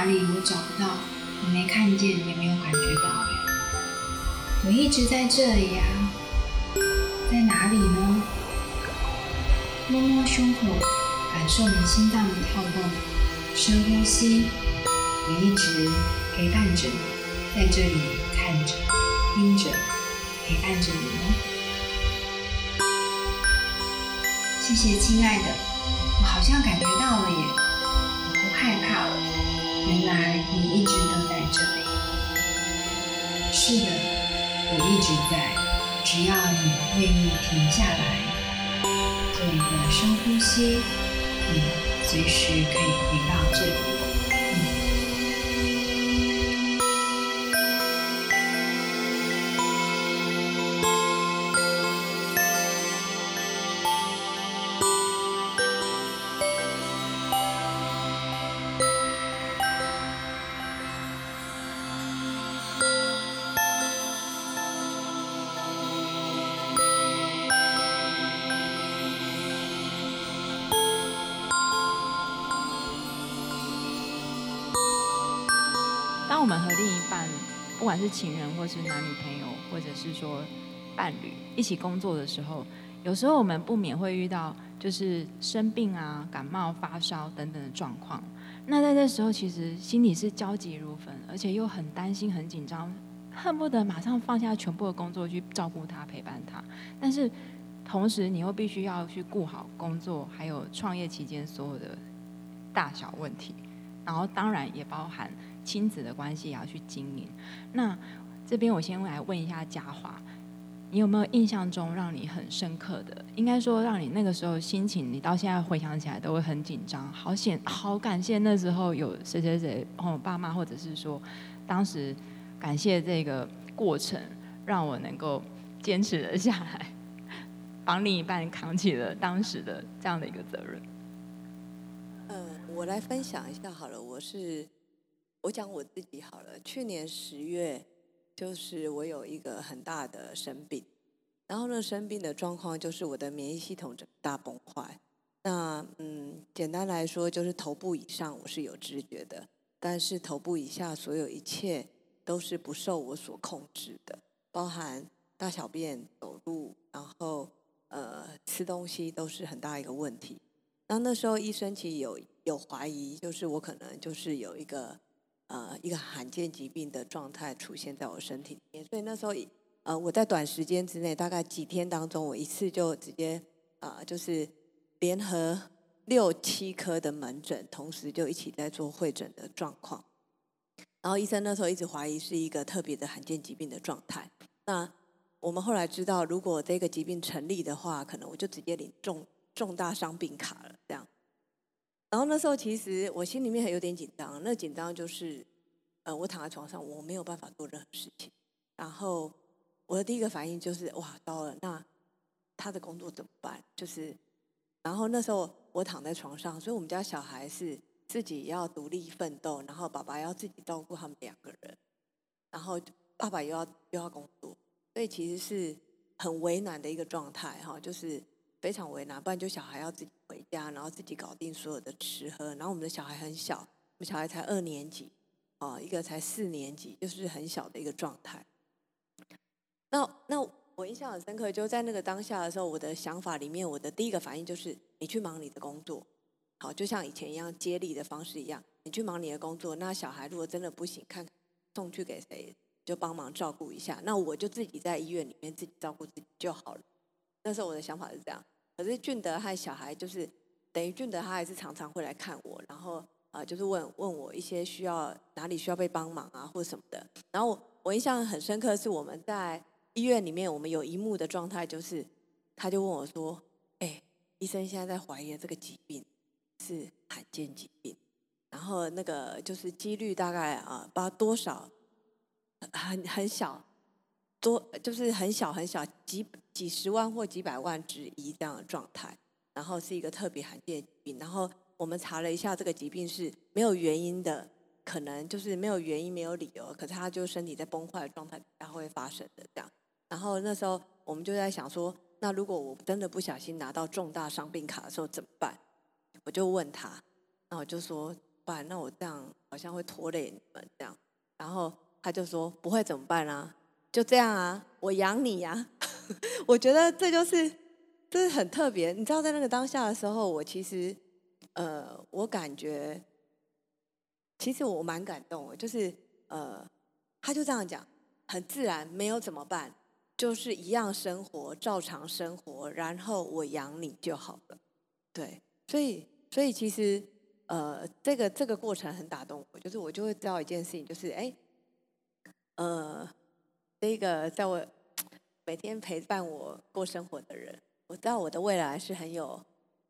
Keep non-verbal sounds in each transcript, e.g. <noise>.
哪里我找不到，你没看见也没有感觉到哎，我一直在这里呀，在哪里呢？摸摸胸口，感受你心脏的跳动，深呼吸，我一直陪伴着你，在这里看着、听着、陪伴着你呢。谢谢，亲爱的，我好像感觉到了耶，原来你一直都在这里。是的，我一直在，只要你愿意停下来。做一个深呼吸，你随时可以回到这里。不管是情人，或是男女朋友，或者是说伴侣一起工作的时候，有时候我们不免会遇到就是生病啊、感冒、发烧等等的状况。那在这时候，其实心里是焦急如焚，而且又很担心、很紧张，恨不得马上放下全部的工作去照顾他、陪伴他。但是同时，你又必须要去顾好工作，还有创业期间所有的大小问题，然后当然也包含。亲子的关系也要去经营。那这边我先来问一下嘉华，你有没有印象中让你很深刻的？应该说让你那个时候心情，你到现在回想起来都会很紧张。好险，好感谢那时候有谁谁谁，哦，爸妈，或者是说当时感谢这个过程，让我能够坚持了下来，帮另一半扛起了当时的这样的一个责任。嗯，我来分享一下好了，我是。我讲我自己好了。去年十月，就是我有一个很大的生病，然后呢，生病的状况就是我的免疫系统整大崩坏。那嗯，简单来说，就是头部以上我是有知觉的，但是头部以下所有一切都是不受我所控制的，包含大小便、走路，然后呃吃东西都是很大一个问题。那那时候医生其实有有怀疑，就是我可能就是有一个。呃，一个罕见疾病的状态出现在我身体里面，所以那时候，呃，我在短时间之内，大概几天当中，我一次就直接、呃，就是联合六七科的门诊，同时就一起在做会诊的状况。然后医生那时候一直怀疑是一个特别的罕见疾病的状态。那我们后来知道，如果这个疾病成立的话，可能我就直接领重重大伤病卡了，然后那时候其实我心里面还有点紧张，那紧张就是，呃，我躺在床上，我没有办法做任何事情。然后我的第一个反应就是，哇，糟了，那他的工作怎么办？就是，然后那时候我躺在床上，所以我们家小孩是自己要独立奋斗，然后爸爸要自己照顾他们两个人，然后爸爸又要又要工作，所以其实是很为难的一个状态哈，就是。非常为难，不然就小孩要自己回家，然后自己搞定所有的吃喝。然后我们的小孩很小，我们小孩才二年级，啊，一个才四年级，就是很小的一个状态。那那我印象很深刻，就在那个当下的时候，我的想法里面，我的第一个反应就是你去忙你的工作，好，就像以前一样接力的方式一样，你去忙你的工作。那小孩如果真的不行，看送去给谁，就帮忙照顾一下。那我就自己在医院里面自己照顾自己就好了。那时候我的想法是这样，可是俊德和小孩就是等于俊德他还是常常会来看我，然后啊、呃、就是问问我一些需要哪里需要被帮忙啊或什么的。然后我，我印象很深刻是我们在医院里面，我们有一幕的状态就是，他就问我说：“哎，医生现在在怀疑这个疾病是罕见疾病，然后那个就是几率大概啊不知道多少，很很小。”多就是很小很小，几几十万或几百万之一这样的状态，然后是一个特别罕见病。然后我们查了一下，这个疾病是没有原因的，可能就是没有原因、没有理由，可是他就身体在崩坏的状态然后会发生的这样。然后那时候我们就在想说，那如果我真的不小心拿到重大伤病卡的时候怎么办？我就问他，那我就说，不然那我这样好像会拖累你们这样。然后他就说，不会怎么办啊？就这样啊，我养你呀、啊。<laughs> 我觉得这就是，这是很特别。你知道，在那个当下的时候，我其实，呃，我感觉，其实我蛮感动的，就是，呃，他就这样讲，很自然，没有怎么办，就是一样生活，照常生活，然后我养你就好了。对，所以，所以其实，呃，这个这个过程很打动我，就是我就会知道一件事情，就是，哎，呃，这个在我。每天陪伴我过生活的人，我知道我的未来是很有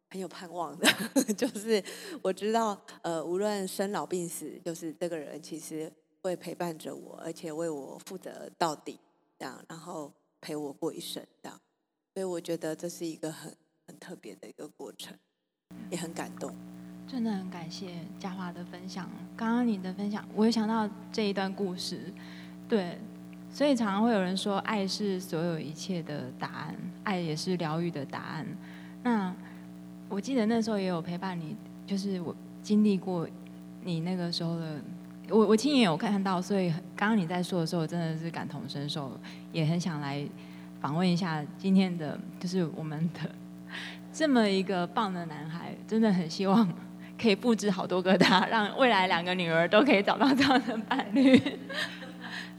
很有盼望的。<laughs> 就是我知道，呃，无论生老病死，就是这个人其实会陪伴着我，而且为我负责到底，这样，然后陪我过一生，这样。所以我觉得这是一个很很特别的一个过程，也很感动。真的很感谢佳华的分享。刚刚你的分享，我也想到这一段故事，对。所以常常会有人说，爱是所有一切的答案，爱也是疗愈的答案。那我记得那时候也有陪伴你，就是我经历过你那个时候的，我我亲眼有看到，所以刚刚你在说的时候，我真的是感同身受，也很想来访问一下今天的，就是我们的这么一个棒的男孩，真的很希望可以布置好多个他，让未来两个女儿都可以找到这样的伴侣。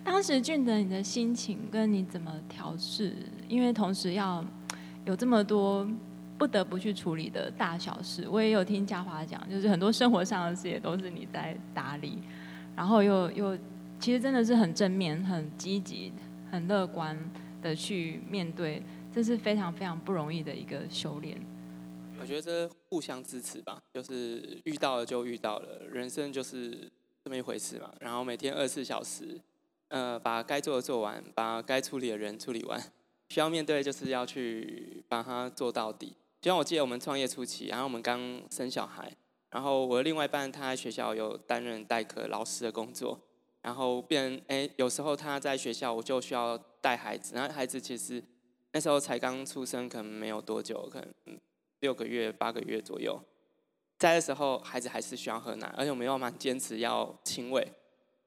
当时俊德，你的心情跟你怎么调试？因为同时要有这么多不得不去处理的大小事，我也有听嘉华讲，就是很多生活上的事也都是你在打理，然后又又其实真的是很正面、很积极、很乐观的去面对，这是非常非常不容易的一个修炼。我觉得这互相支持吧，就是遇到了就遇到了，人生就是这么一回事嘛。然后每天二十四小时。呃，把该做的做完，把该处理的人处理完，需要面对就是要去把它做到底。就像我记得我们创业初期，然后我们刚生小孩，然后我的另外一半他在学校有担任代课老师的工作，然后变哎，有时候他在学校我就需要带孩子，然后孩子其实那时候才刚出生，可能没有多久，可能六个月八个月左右，在的时候孩子还是需要喝奶，而且我们又蛮坚持要亲喂。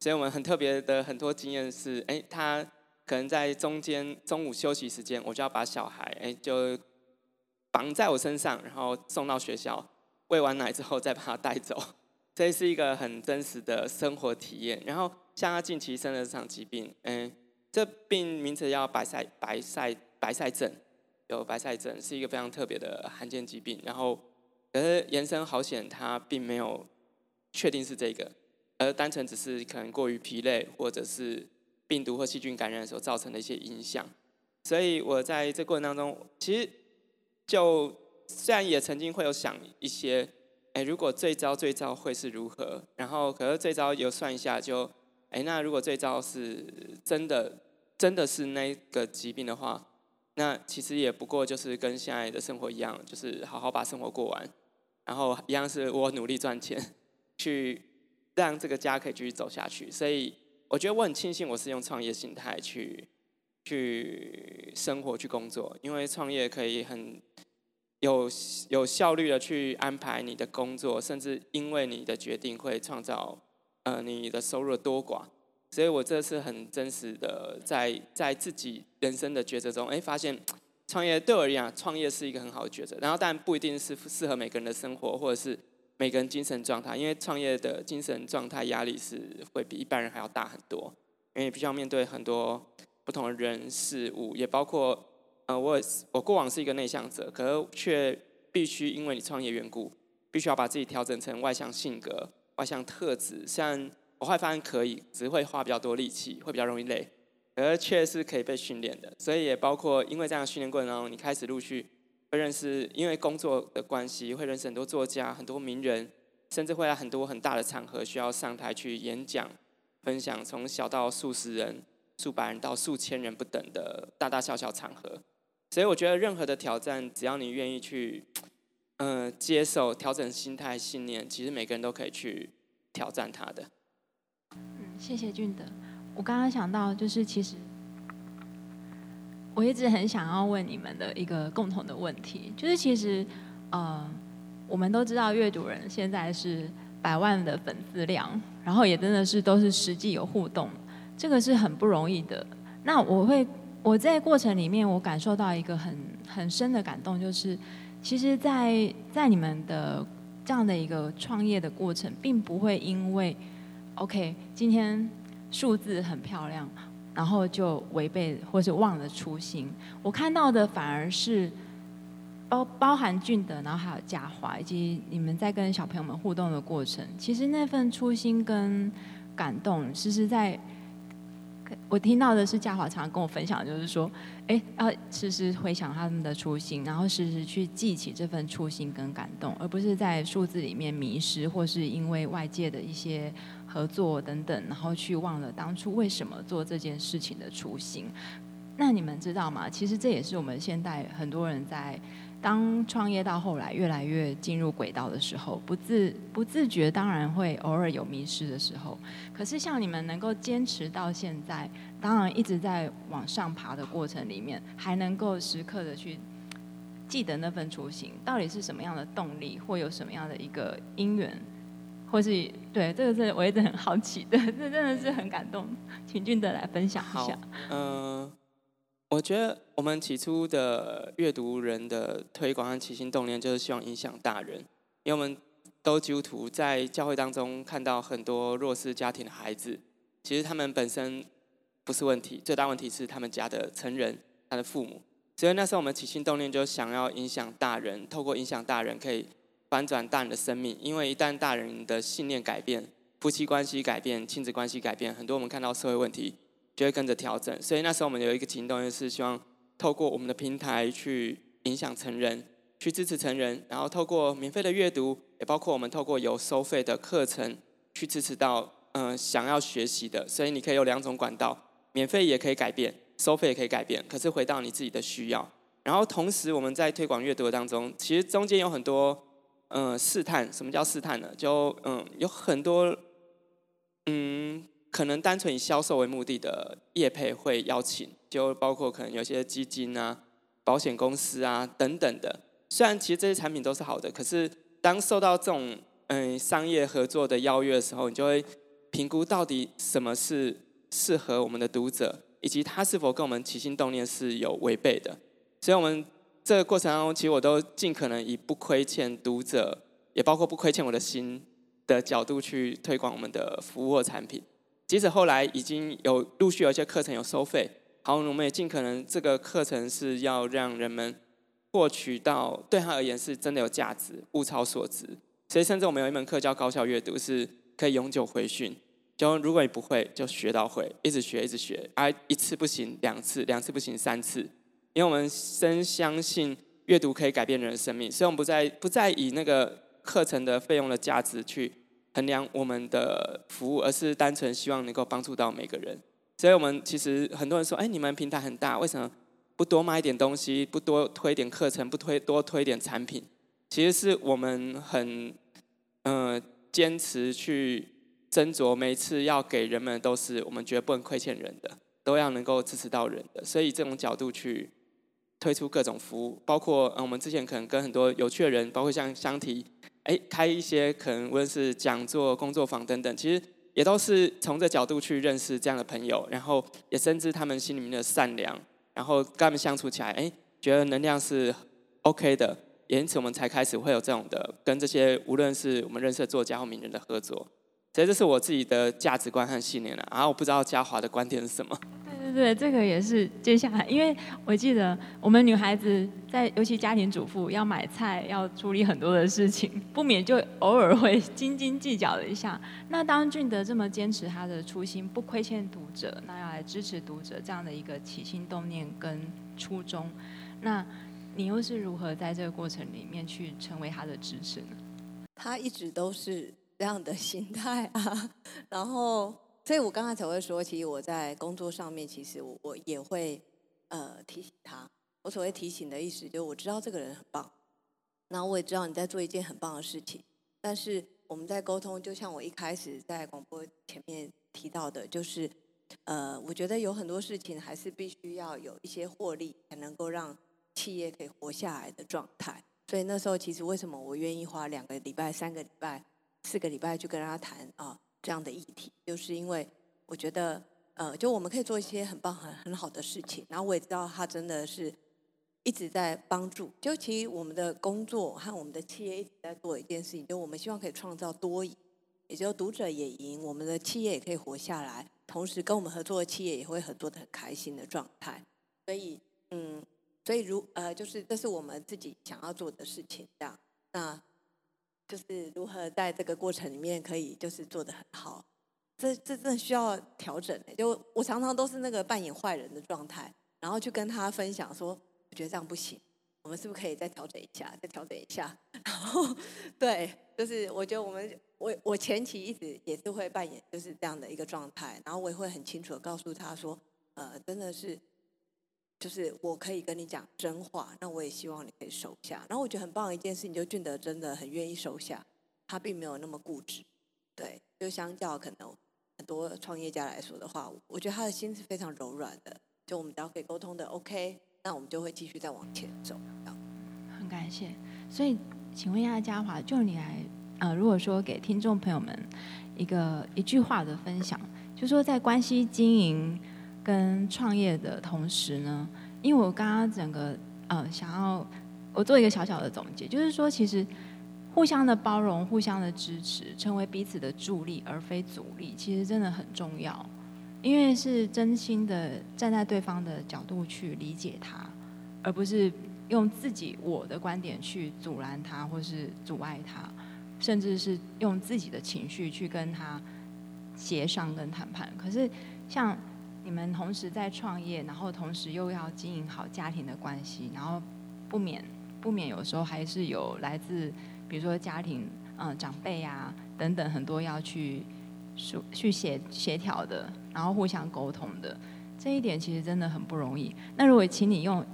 所以我们很特别的很多经验是，哎，他可能在中间中午休息时间，我就要把小孩哎就绑在我身上，然后送到学校，喂完奶之后再把他带走。<laughs> 这是一个很真实的生活体验。然后像他近期生了这场疾病，嗯，这病名字叫白塞白塞白塞症，有白塞症是一个非常特别的罕见疾病。然后可是延伸好险，他并没有确定是这个。而单纯只是可能过于疲累，或者是病毒或细菌感染所造成的一些影响，所以我在这过程当中，其实就虽然也曾经会有想一些，哎，如果最糟最糟会是如何？然后可是最糟有算一下就，就哎，那如果最糟是真的真的是那个疾病的话，那其实也不过就是跟现在的生活一样，就是好好把生活过完，然后一样是我努力赚钱去。让这个家可以继续走下去，所以我觉得我很庆幸我是用创业心态去去生活、去工作，因为创业可以很有有效率的去安排你的工作，甚至因为你的决定会创造呃你的收入多寡，所以我这次很真实的在在自己人生的抉择中，哎，发现创业对我而言，创业是一个很好的抉择，然后但不一定是适合每个人的生活，或者是。每个人精神状态，因为创业的精神状态压力是会比一般人还要大很多，因为必须要面对很多不同的人事物，也包括呃，我我过往是一个内向者，可是却必须因为你创业缘故，必须要把自己调整成外向性格、外向特质。虽然我后来发现可以，只会花比较多力气，会比较容易累，而却是可以被训练的。所以也包括因为这样训练过程当中，你开始陆续。会认识，因为工作的关系，会认识很多作家、很多名人，甚至会来很多很大的场合，需要上台去演讲、分享，从小到数十人、数百人到数千人不等的大大小小场合。所以我觉得，任何的挑战，只要你愿意去，嗯、接受、调整心态、信念，其实每个人都可以去挑战它的。嗯，谢谢俊德。我刚刚想到，就是其实。我一直很想要问你们的一个共同的问题，就是其实，呃，我们都知道阅读人现在是百万的粉丝量，然后也真的是都是实际有互动，这个是很不容易的。那我会我在过程里面，我感受到一个很很深的感动，就是其实在，在在你们的这样的一个创业的过程，并不会因为 OK 今天数字很漂亮，然后就违背或是忘了初心。我看到的反而是。包包含俊德，然后还有嘉华，以及你们在跟小朋友们互动的过程，其实那份初心跟感动，实实在，我听到的是嘉华常常跟我分享，就是说，哎，要时时回想他们的初心，然后时时去记起这份初心跟感动，而不是在数字里面迷失，或是因为外界的一些合作等等，然后去忘了当初为什么做这件事情的初心。那你们知道吗？其实这也是我们现代很多人在。当创业到后来越来越进入轨道的时候，不自不自觉，当然会偶尔有迷失的时候。可是像你们能够坚持到现在，当然一直在往上爬的过程里面，还能够时刻的去记得那份初心，到底是什么样的动力，或有什么样的一个因缘，或是对这个是我一直很好奇的，这真的是很感动，请俊德来分享一下。嗯。我觉得我们起初的阅读人的推广和起心动念，就是希望影响大人，因为我们都基督徒在教会当中看到很多弱势家庭的孩子，其实他们本身不是问题，最大问题是他们家的成人，他的父母。所以那时候我们起心动念就想要影响大人，透过影响大人可以翻转大人的生命，因为一旦大人的信念改变，夫妻关系改变，亲子关系改变，很多我们看到社会问题。就会跟着调整，所以那时候我们有一个行动，就是希望透过我们的平台去影响成人，去支持成人，然后透过免费的阅读，也包括我们透过有收费的课程去支持到嗯、想要学习的。所以你可以有两种管道，免费也可以改变，收费也可以改变，可是回到你自己的需要。然后同时我们在推广阅读当中，其实中间有很多嗯、试探，什么叫试探呢？就嗯有很多嗯。可能单纯以销售为目的的业配会邀请，就包括可能有些基金啊、保险公司啊等等的。虽然其实这些产品都是好的，可是当受到这种嗯商业合作的邀约的时候，你就会评估到底什么是适合我们的读者，以及他是否跟我们起心动念是有违背的。所以，我们这个过程当中，其实我都尽可能以不亏欠读者，也包括不亏欠我的心的角度去推广我们的服务或产品。即使后来已经有陆续有一些课程有收费，好，我们也尽可能这个课程是要让人们获取到对他而言是真的有价值、物超所值。所以甚至我们有一门课叫高效阅读，是可以永久回训。就如果你不会，就学到会，一直学一直学，而一次不行，两次，两次不行，三次。因为我们深相信阅读可以改变人的生命，所以我们不再不再以那个课程的费用的价值去。衡量我们的服务，而是单纯希望能够帮助到每个人。所以，我们其实很多人说：“哎，你们平台很大，为什么不多卖一点东西，不多推一点课程，不推多推一点产品？”其实是我们很嗯、呃、坚持去斟酌，每次要给人们都是我们绝不能亏欠人的，都要能够支持到人的。所以，这种角度去推出各种服务，包括嗯，我们之前可能跟很多有趣的人，包括像香缇。哎，开一些可能无论是讲座、工作坊等等，其实也都是从这角度去认识这样的朋友，然后也深知他们心里面的善良，然后跟他们相处起来，哎，觉得能量是 OK 的，也因此我们才开始会有这种的跟这些无论是我们认识的作家或名人的合作，所以这是我自己的价值观和信念了。然后我不知道嘉华的观点是什么。对，这个也是接下来，因为我记得我们女孩子在，尤其家庭主妇要买菜，要处理很多的事情，不免就偶尔会斤斤计较了一下。那当俊德这么坚持他的初心，不亏欠读者，那要来支持读者这样的一个起心动念跟初衷，那你又是如何在这个过程里面去成为他的支持呢？他一直都是这样的心态啊，<laughs> 然后。所以我刚才才会说，其实我在工作上面，其实我我也会呃提醒他。我所谓提醒的意思，就是我知道这个人很棒，那我也知道你在做一件很棒的事情。但是我们在沟通，就像我一开始在广播前面提到的，就是呃，我觉得有很多事情还是必须要有一些获利，才能够让企业可以活下来的状态。所以那时候其实为什么我愿意花两个礼拜、三个礼拜、四个礼拜去跟他谈啊这样的议题，就是因为我觉得呃，就我们可以做一些很棒、很很好的事情。然后我也知道他真的是一直在帮助。就其实我们的工作和我们的企业一直在做一件事情，就我们希望可以创造多赢，也就读者也赢，我们的企业也可以活下来，同时跟我们合作的企业也会合作的很开心的状态。所以嗯。所以如呃，就是这是我们自己想要做的事情，这样，那就是如何在这个过程里面可以就是做得很好，这这真的需要调整。就我常常都是那个扮演坏人的状态，然后去跟他分享说，我觉得这样不行，我们是不是可以再调整一下，再调整一下？<laughs> 然后对，就是我觉得我们我我前期一直也是会扮演就是这样的一个状态，然后我也会很清楚的告诉他说，呃，真的是。就是我可以跟你讲真话，那我也希望你可以收下。然后我觉得很棒的一件事情，就俊德真的很愿意收下，他并没有那么固执。对，就相较可能很多创业家来说的话，我觉得他的心是非常柔软的。就我们只要可以沟通的 OK，那我们就会继续再往前走。很感谢。所以，请问一下嘉华，就你来呃，如果说给听众朋友们一个一句话的分享，就说在关系经营。跟创业的同时呢，因为我刚刚整个呃想要我做一个小小的总结，就是说其实互相的包容、互相的支持，成为彼此的助力而非阻力，其实真的很重要。因为是真心的站在对方的角度去理解他，而不是用自己我的观点去阻拦他或是阻碍他，甚至是用自己的情绪去跟他协商跟谈判。可是像你们同时在创业，然后同时又要经营好家庭的关系，然后不免不免有时候还是有来自比如说家庭嗯、长辈啊等等很多要去说去协协调的，然后互相沟通的这一点其实真的很不容易。那如果请你用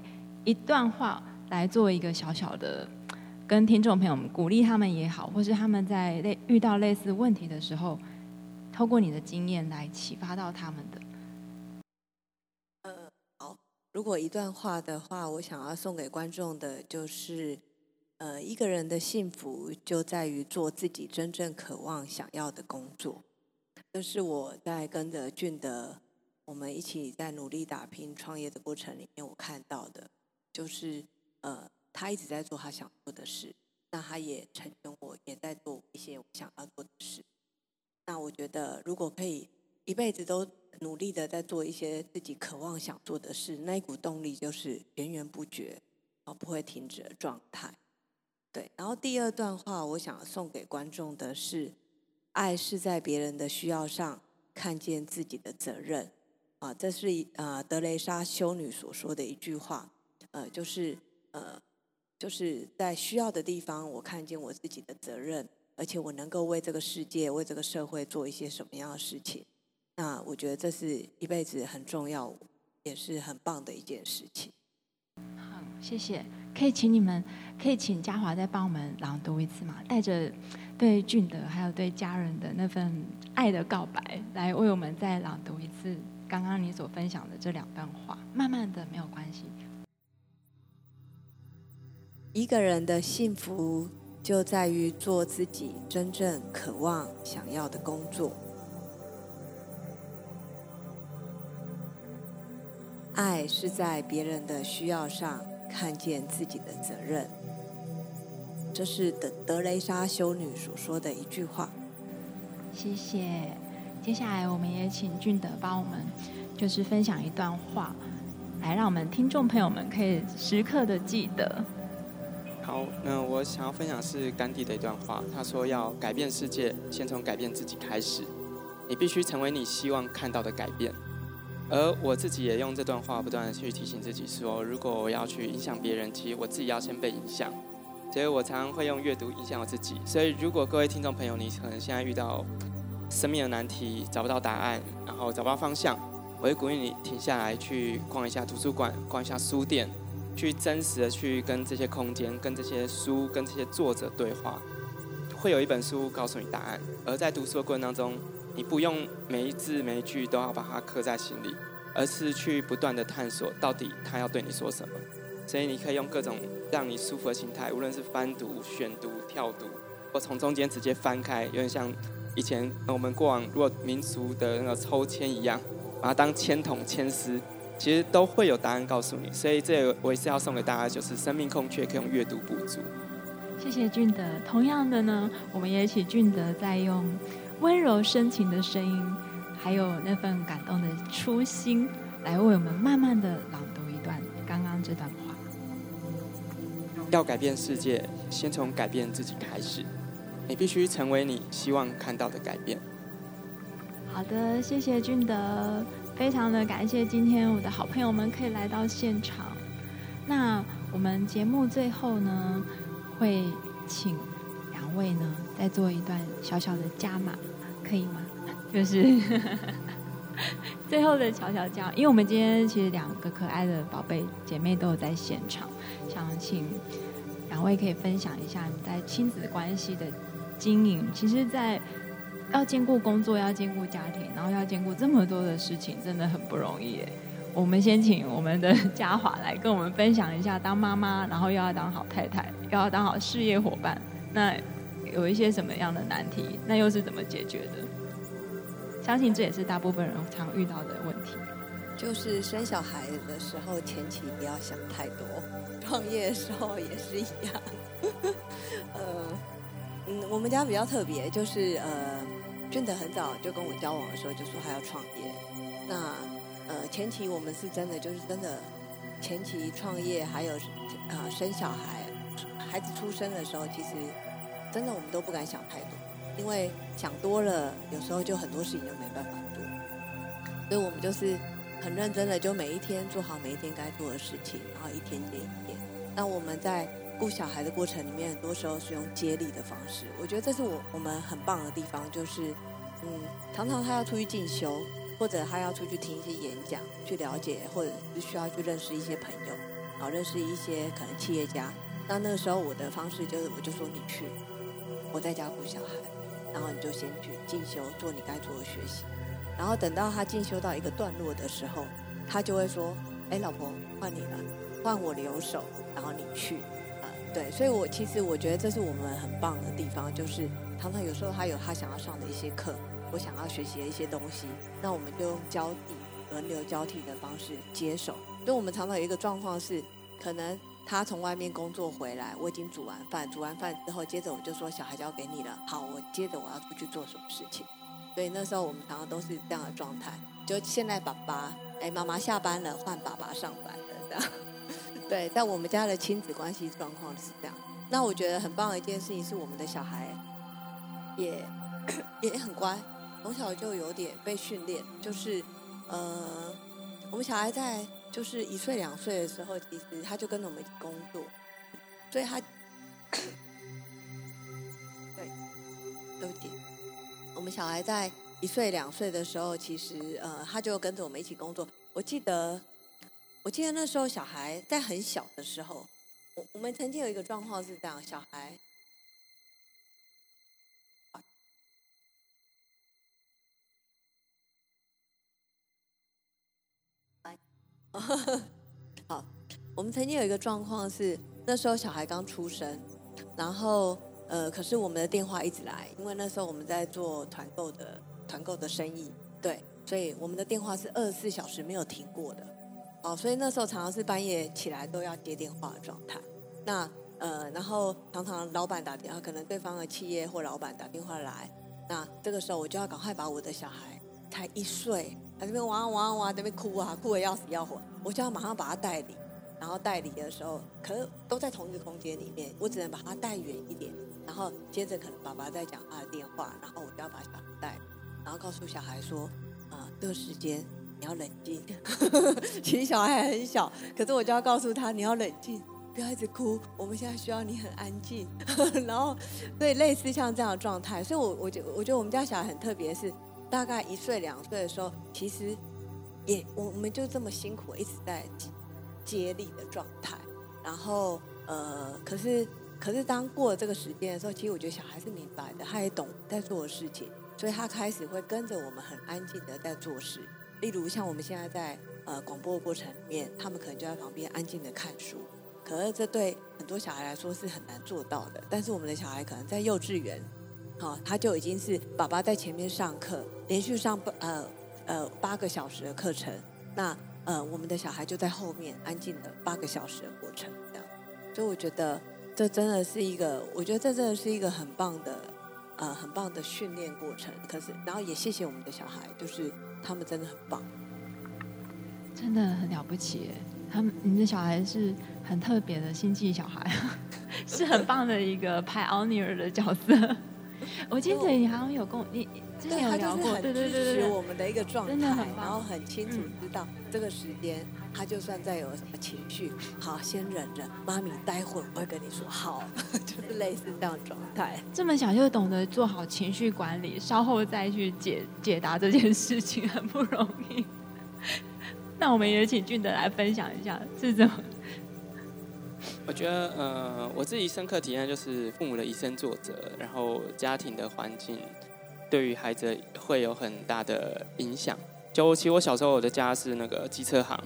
一段话来做一个小小的跟听众朋友们鼓励他们也好，或是他们在类遇到类似问题的时候，透过你的经验来启发到他们的。如果一段话的话，我想要送给观众的就是，呃，一个人的幸福就在于做自己真正渴望想要的工作。这是我在跟着俊德，我们一起在努力打拼创业的过程里面，我看到的，就是呃，他一直在做他想做的事，那他也成全我，也在做一些我想要做的事。那我觉得，如果可以一辈子都。努力的在做一些自己渴望想做的事，那一股动力就是源源不绝，而不会停止的状态。对，然后第二段话，我想送给观众的是：爱是在别人的需要上看见自己的责任。啊，这是啊德雷莎修女所说的一句话。呃，就是呃，就是在需要的地方，我看见我自己的责任，而且我能够为这个世界、为这个社会做一些什么样的事情。那我觉得这是一辈子很重要，也是很棒的一件事情。好，谢谢。可以请你们，可以请嘉华再帮我们朗读一次吗？带着对俊德还有对家人的那份爱的告白，来为我们再朗读一次刚刚你所分享的这两段话。慢慢的，没有关系。一个人的幸福就在于做自己真正渴望想要的工作。爱是在别人的需要上看见自己的责任，这是德德雷莎修女所说的一句话。谢谢。接下来，我们也请俊德帮我们，就是分享一段话，来让我们听众朋友们可以时刻的记得。好，那我想要分享是甘地的一段话，他说：“要改变世界，先从改变自己开始。你必须成为你希望看到的改变。”而我自己也用这段话不断的去提醒自己说，如果我要去影响别人，其实我自己要先被影响。所以我常常会用阅读影响我自己。所以如果各位听众朋友，你可能现在遇到生命的难题，找不到答案，然后找不到方向，我会鼓励你停下来去逛一下图书馆，逛一下书店，去真实的去跟这些空间、跟这些书、跟这些作者对话，会有一本书告诉你答案。而在读书的过程当中，你不用每一字每一句都要把它刻在心里，而是去不断的探索，到底他要对你说什么。所以你可以用各种让你舒服的心态，无论是翻读、选读、跳读，或从中间直接翻开，有点像以前我们过往如果民俗的那个抽签一样，把它当签筒、签诗，其实都会有答案告诉你。所以这我也是要送给大家，就是生命空缺可以用阅读补足。谢谢俊德。同样的呢，我们也请俊德再用温柔深情的声音，还有那份感动的初心，来为我们慢慢的朗读一段刚刚这段话。要改变世界，先从改变自己开始。你必须成为你希望看到的改变。好的，谢谢俊德，非常的感谢今天我的好朋友们可以来到现场。那我们节目最后呢，会请两位呢再做一段小小的加码，可以吗？<laughs> 就是 <laughs> 最后的小小加，因为我们今天其实两个可爱的宝贝姐妹都有在现场。想请两位可以分享一下你在亲子关系的经营。其实，在要兼顾工作、要兼顾家庭，然后要兼顾这么多的事情，真的很不容易。我们先请我们的嘉华来跟我们分享一下，当妈妈，然后又要当好太太，又要当好事业伙伴，那有一些什么样的难题？那又是怎么解决的？相信这也是大部分人常遇到的问题。就是生小孩的时候，前期不要想太多；创业的时候也是一样。<laughs> 呃，嗯，我们家比较特别，就是呃，俊德很早就跟我交往的时候就说他要创业。那呃，前期我们是真的，就是真的，前期创业还有啊、生小孩，孩子出生的时候，其实真的我们都不敢想太多，因为想多了，有时候就很多事情就没办法做。所以我们就是。很认真的，就每一天做好每一天该做的事情，然后一天接一天。那我们在顾小孩的过程里面，很多时候是用接力的方式。我觉得这是我我们很棒的地方，就是嗯，常常他要出去进修，或者他要出去听一些演讲，去了解，或者是需要去认识一些朋友，然后认识一些可能企业家。那那个时候我的方式就是，我就说你去，我在家顾小孩，然后你就先去进修，做你该做的学习。然后等到他进修到一个段落的时候，他就会说：“哎，老婆，换你了，换我留守，然后你去。”啊，对，所以我其实我觉得这是我们很棒的地方，就是常常有时候他有他想要上的一些课，我想要学习的一些东西，那我们就用交替、轮流交替的方式接手。所以我们常常有一个状况是，可能他从外面工作回来，我已经煮完饭，煮完饭之后，接着我就说：“小孩交给你了，好，我接着我要出去做什么事情。”所以那时候我们常常都是这样的状态，就现在爸爸，哎，妈妈下班了，换爸爸上班了，这样。<laughs> 对，在我们家的亲子关系状况是这样。那我觉得很棒的一件事情是，我们的小孩也 <coughs> 也很乖，从小就有点被训练，就是呃，我们小孩在就是一岁两岁的时候，其实他就跟着我们一起工作，所以他对，都点。我们小孩在一岁两岁的时候，其实呃，他就跟着我们一起工作。我记得，我记得那时候小孩在很小的时候，我我们曾经有一个状况是这样：小孩，<laughs> 好，我们曾经有一个状况是那时候小孩刚出生，然后。呃，可是我们的电话一直来，因为那时候我们在做团购的团购的生意，对，所以我们的电话是二十四小时没有停过的，哦，所以那时候常常是半夜起来都要接电话的状态。那呃，然后常常老板打电话，可能对方的企业或老板打电话来，那这个时候我就要赶快把我的小孩才一岁，在那边哇哇哇，在那边哭啊，哭得要死要活，我就要马上把他带离，然后带离的时候，可是都在同一个空间里面，我只能把他带远一点。然后接着可能爸爸在讲他的电话，然后我就要把小孩带，然后告诉小孩说，啊、呃，这个时间你要冷静。<laughs> 其实小孩很小，可是我就要告诉他你要冷静，不要一直哭。我们现在需要你很安静。<laughs> 然后，所以类似像这样的状态，所以我我觉我觉得我们家小孩很特别，是大概一岁两岁的时候，其实也我我们就这么辛苦一直在接力的状态。然后呃，可是。可是当过了这个时间的时候，其实我觉得小孩是明白的，他也懂在做的事情，所以他开始会跟着我们很安静的在做事。例如像我们现在在呃广播的过程里面，他们可能就在旁边安静的看书，可是这对很多小孩来说是很难做到的。但是我们的小孩可能在幼稚园，好，他就已经是爸爸在前面上课，连续上呃呃八个小时的课程，那呃我们的小孩就在后面安静的八个小时的过程，这样。所以我觉得这真的是一个，我觉得这真的是一个很棒的呃很棒的训练过程。可是，然后也谢谢我们的小孩，就是他们真的很棒。真的很了不起，他们你的小孩是很特别的星际小孩，<laughs> 是很棒的一个 pioneer 的角色。我记得你好像有跟我你之前有聊过，对对对对对，我们的一个状态，真的很棒，然后很清楚知道这个时间，他就算再有什么情绪，好，先忍着，妈咪待会儿我会跟你说，好，<laughs> 就是类似这样状态。这么小就懂得做好情绪管理，稍后再去解解答这件事情很不容易。<laughs> 那我们也请俊德来分享一下是怎么？我觉得，呃，我自己深刻体验就是父母的以身作则，然后家庭的环境对于孩子会有很大的影响。就其实我小时候我的家是那个机车行，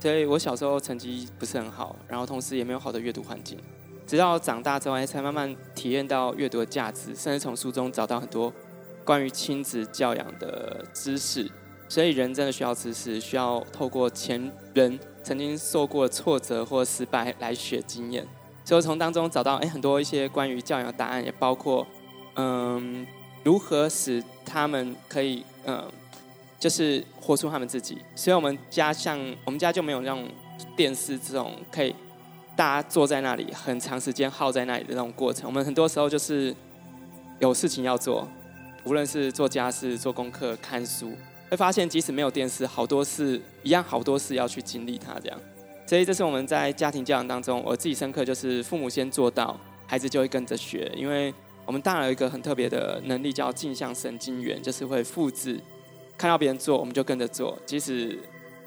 所以我小时候成绩不是很好，然后同时也没有好的阅读环境。直到长大之后，才慢慢体验到阅读的价值，甚至从书中找到很多关于亲子教养的知识。所以人真的需要知识，需要透过前人曾经受过挫折或失败来学经验。所以从当中找到诶很多一些关于教养的答案，也包括嗯如何使他们可以嗯就是活出他们自己。所以我们家像我们家就没有那种电视这种可以大家坐在那里很长时间耗在那里的那种过程。我们很多时候就是有事情要做，无论是做家事、做功课、看书。会发现，即使没有电视，好多事一样，好多事要去经历它这样。所以，这是我们在家庭教养当中，我自己深刻就是父母先做到，孩子就会跟着学。因为我们大脑有一个很特别的能力，叫镜像神经元，就是会复制，看到别人做，我们就跟着做。即使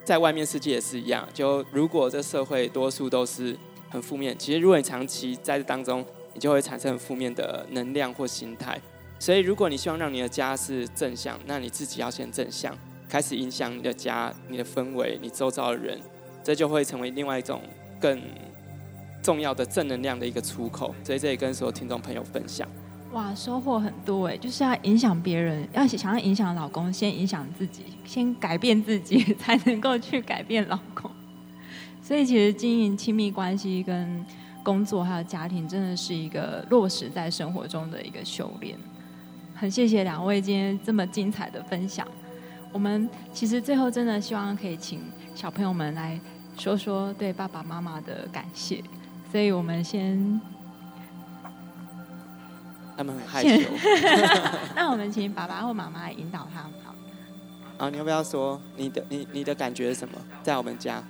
在外面世界也是一样。就如果这社会多数都是很负面，其实如果你长期在这当中，你就会产生负面的能量或心态。所以，如果你希望让你的家是正向，那你自己要先正向，开始影响你的家、你的氛围、你周遭的人，这就会成为另外一种更重要的正能量的一个出口。所以，这也跟所有听众朋友分享。哇，收获很多哎！就是要影响别人，要想要影响老公，先影响自己，先改变自己，<laughs> 才能够去改变老公。所以，其实经营亲密关系、跟工作还有家庭，真的是一个落实在生活中的一个修炼。很谢谢两位今天这么精彩的分享。我们其实最后真的希望可以请小朋友们来说说对爸爸妈妈的感谢。所以我们先，他们很害羞。<laughs> 那我们请爸爸或妈妈来引导他们好。啊，你要不要说你的你你的感觉是什么？在我们家。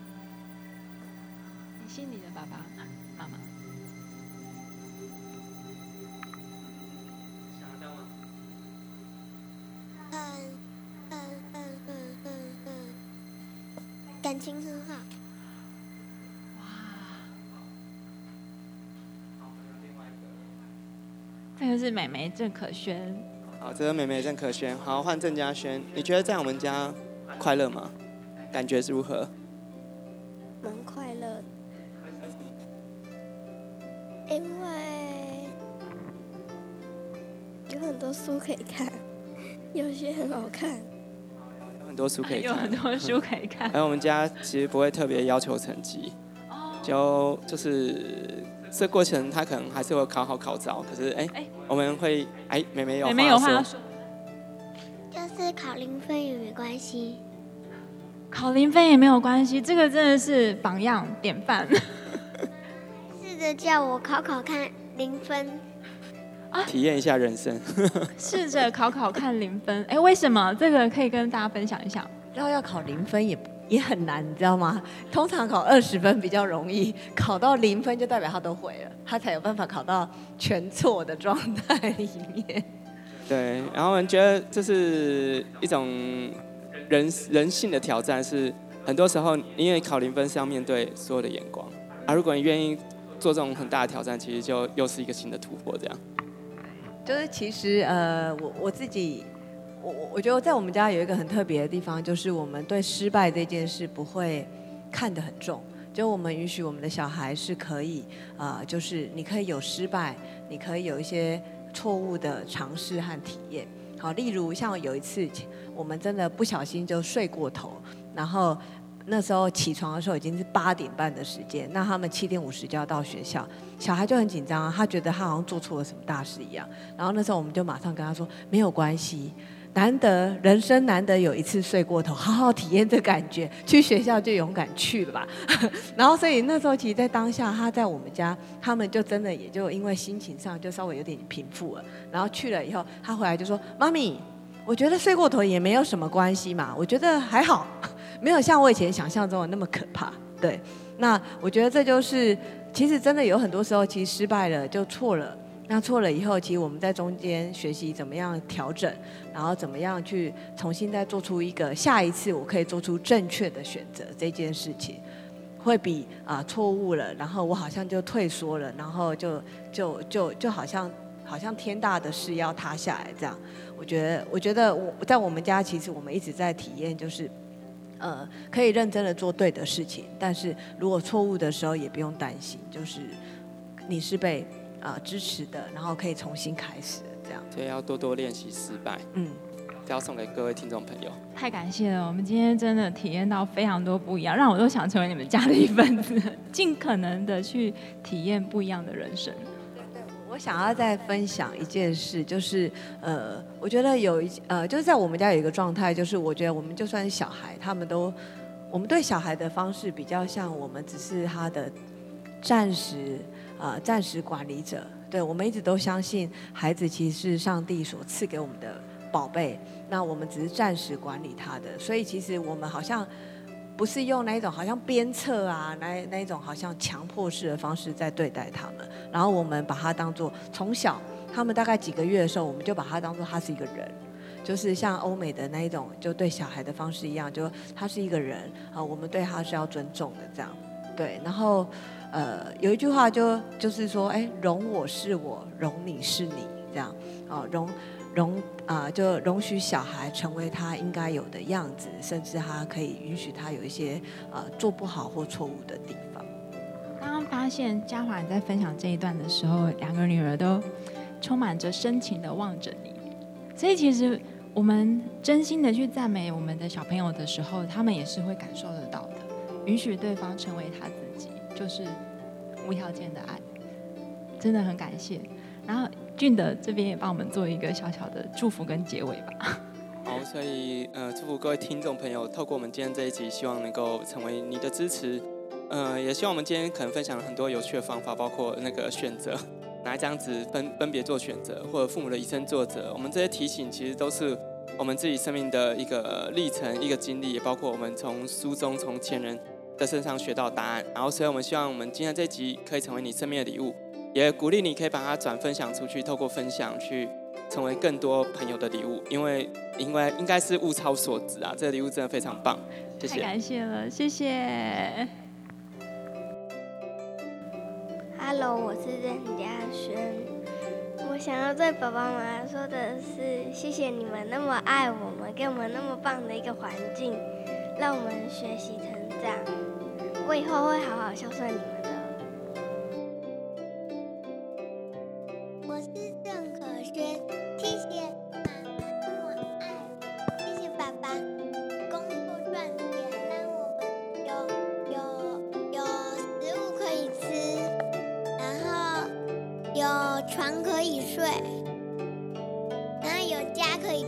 感情很好。哇！这个是妹妹郑可萱。好，这个妹妹郑可萱。好，换郑嘉萱。你觉得在我们家快乐吗？感觉是如何？蛮快乐。因为有很多书可以看，有些很好看。很多书可以看，有很多书可以看。而我们家其实不会特别要求成绩，就就是这过程他可能还是会考好考糟，可是哎，我们会哎，妹妹有话妹妹有话要说，就是考零分也没关系，考零分也没有关系，这个真的是榜样典范。<laughs> 试着叫我考考看零分。啊，体验一下人生，<laughs> 试着考考看零分。哎，为什么？这个可以跟大家分享一下。然后要考零分也也很难，你知道吗？<laughs> 通常考二十分比较容易，考到零分就代表他都会了，他才有办法考到全错的状态里面。对，然后我们觉得这是一种人人性的挑战，是很多时候因为考零分是要面对所有的眼光，而如果你愿意做这种很大的挑战，其实就又是一个新的突破，这样。就是其实呃，我我自己，我我我觉得在我们家有一个很特别的地方，就是我们对失败这件事不会看得很重。就我们允许我们的小孩是可以，呃，就是你可以有失败，你可以有一些错误的尝试和体验。好，例如像有一次，我们真的不小心就睡过头，然后那时候起床的时候已经是八点半的时间，那他们七点五十就要到学校，小孩就很紧张，他觉得他好像做错了什么大事一样。然后那时候我们就马上跟他说，没有关系。难得人生难得有一次睡过头，好好体验这感觉。去学校就勇敢去了吧。<laughs> 然后所以那时候其实，在当下他在我们家，他们就真的也就因为心情上就稍微有点平复了。然后去了以后，他回来就说：“妈咪，我觉得睡过头也没有什么关系嘛，我觉得还好，没有像我以前想象中的那么可怕。”对，那我觉得这就是其实真的有很多时候，其实失败了就错了。那错了以后，其实我们在中间学习怎么样调整，然后怎么样去重新再做出一个下一次我可以做出正确的选择这件事情，会比啊错误了，然后我好像就退缩了，然后就就就就好像好像天大的事要塌下来这样。我觉得我觉得我在我们家其实我们一直在体验，就是呃可以认真的做对的事情，但是如果错误的时候也不用担心，就是你是被。啊、呃，支持的，然后可以重新开始，这样。所以要多多练习失败。嗯，这要送给各位听众朋友。太感谢了，我们今天真的体验到非常多不一样，让我都想成为你们家的一份子，<laughs> 尽可能的去体验不一样的人生。想要再分享一件事，就是呃，我觉得有一呃，就是在我们家有一个状态，就是我觉得我们就算是小孩，他们都，我们对小孩的方式比较像，我们只是他的暂时。呃，暂时管理者，对，我们一直都相信孩子其实是上帝所赐给我们的宝贝，那我们只是暂时管理他的，所以其实我们好像不是用那一种好像鞭策啊，那那一种好像强迫式的方式在对待他们，然后我们把他当做从小他们大概几个月的时候，我们就把他当做他是一个人，就是像欧美的那一种就对小孩的方式一样，就他是一个人啊，我们对他是要尊重的这样，对，然后。呃，有一句话就就是说，哎，容我是我，容你是你，这样，哦，容容啊、就容许小孩成为他应该有的样子，甚至他可以允许他有一些呃做不好或错误的地方。刚刚发现嘉华你在分享这一段的时候，两个女儿都充满着深情的望着你，所以其实我们真心的去赞美我们的小朋友的时候，他们也是会感受得到的，允许对方成为他自己。就是无条件的爱，真的很感谢。然后俊德这边也帮我们做一个小小的祝福跟结尾吧。<laughs> 好，所以呃，祝福各位听众朋友，透过我们今天这一集，希望能够成为你的支持。呃，也希望我们今天可能分享了很多有趣的方法，包括那个选择，拿一张纸分分别做选择，或者父母的以身作则。我们这些提醒其实都是我们自己生命的一个历程，一个经历，也包括我们从书中从前人。的身上学到答案，然后所以我们希望我们今天这集可以成为你生命的礼物，也鼓励你可以把它转分享出去，透过分享去成为更多朋友的礼物，因为因为应该是物超所值啊，这个礼物真的非常棒，谢谢。太感谢了，谢谢。Hello，我是任嘉轩，我想要对爸爸妈妈说的是，谢谢你们那么爱我们，给我们那么棒的一个环境，让我们学习成长。我以后会好好孝顺你们床可以睡，然后有家可以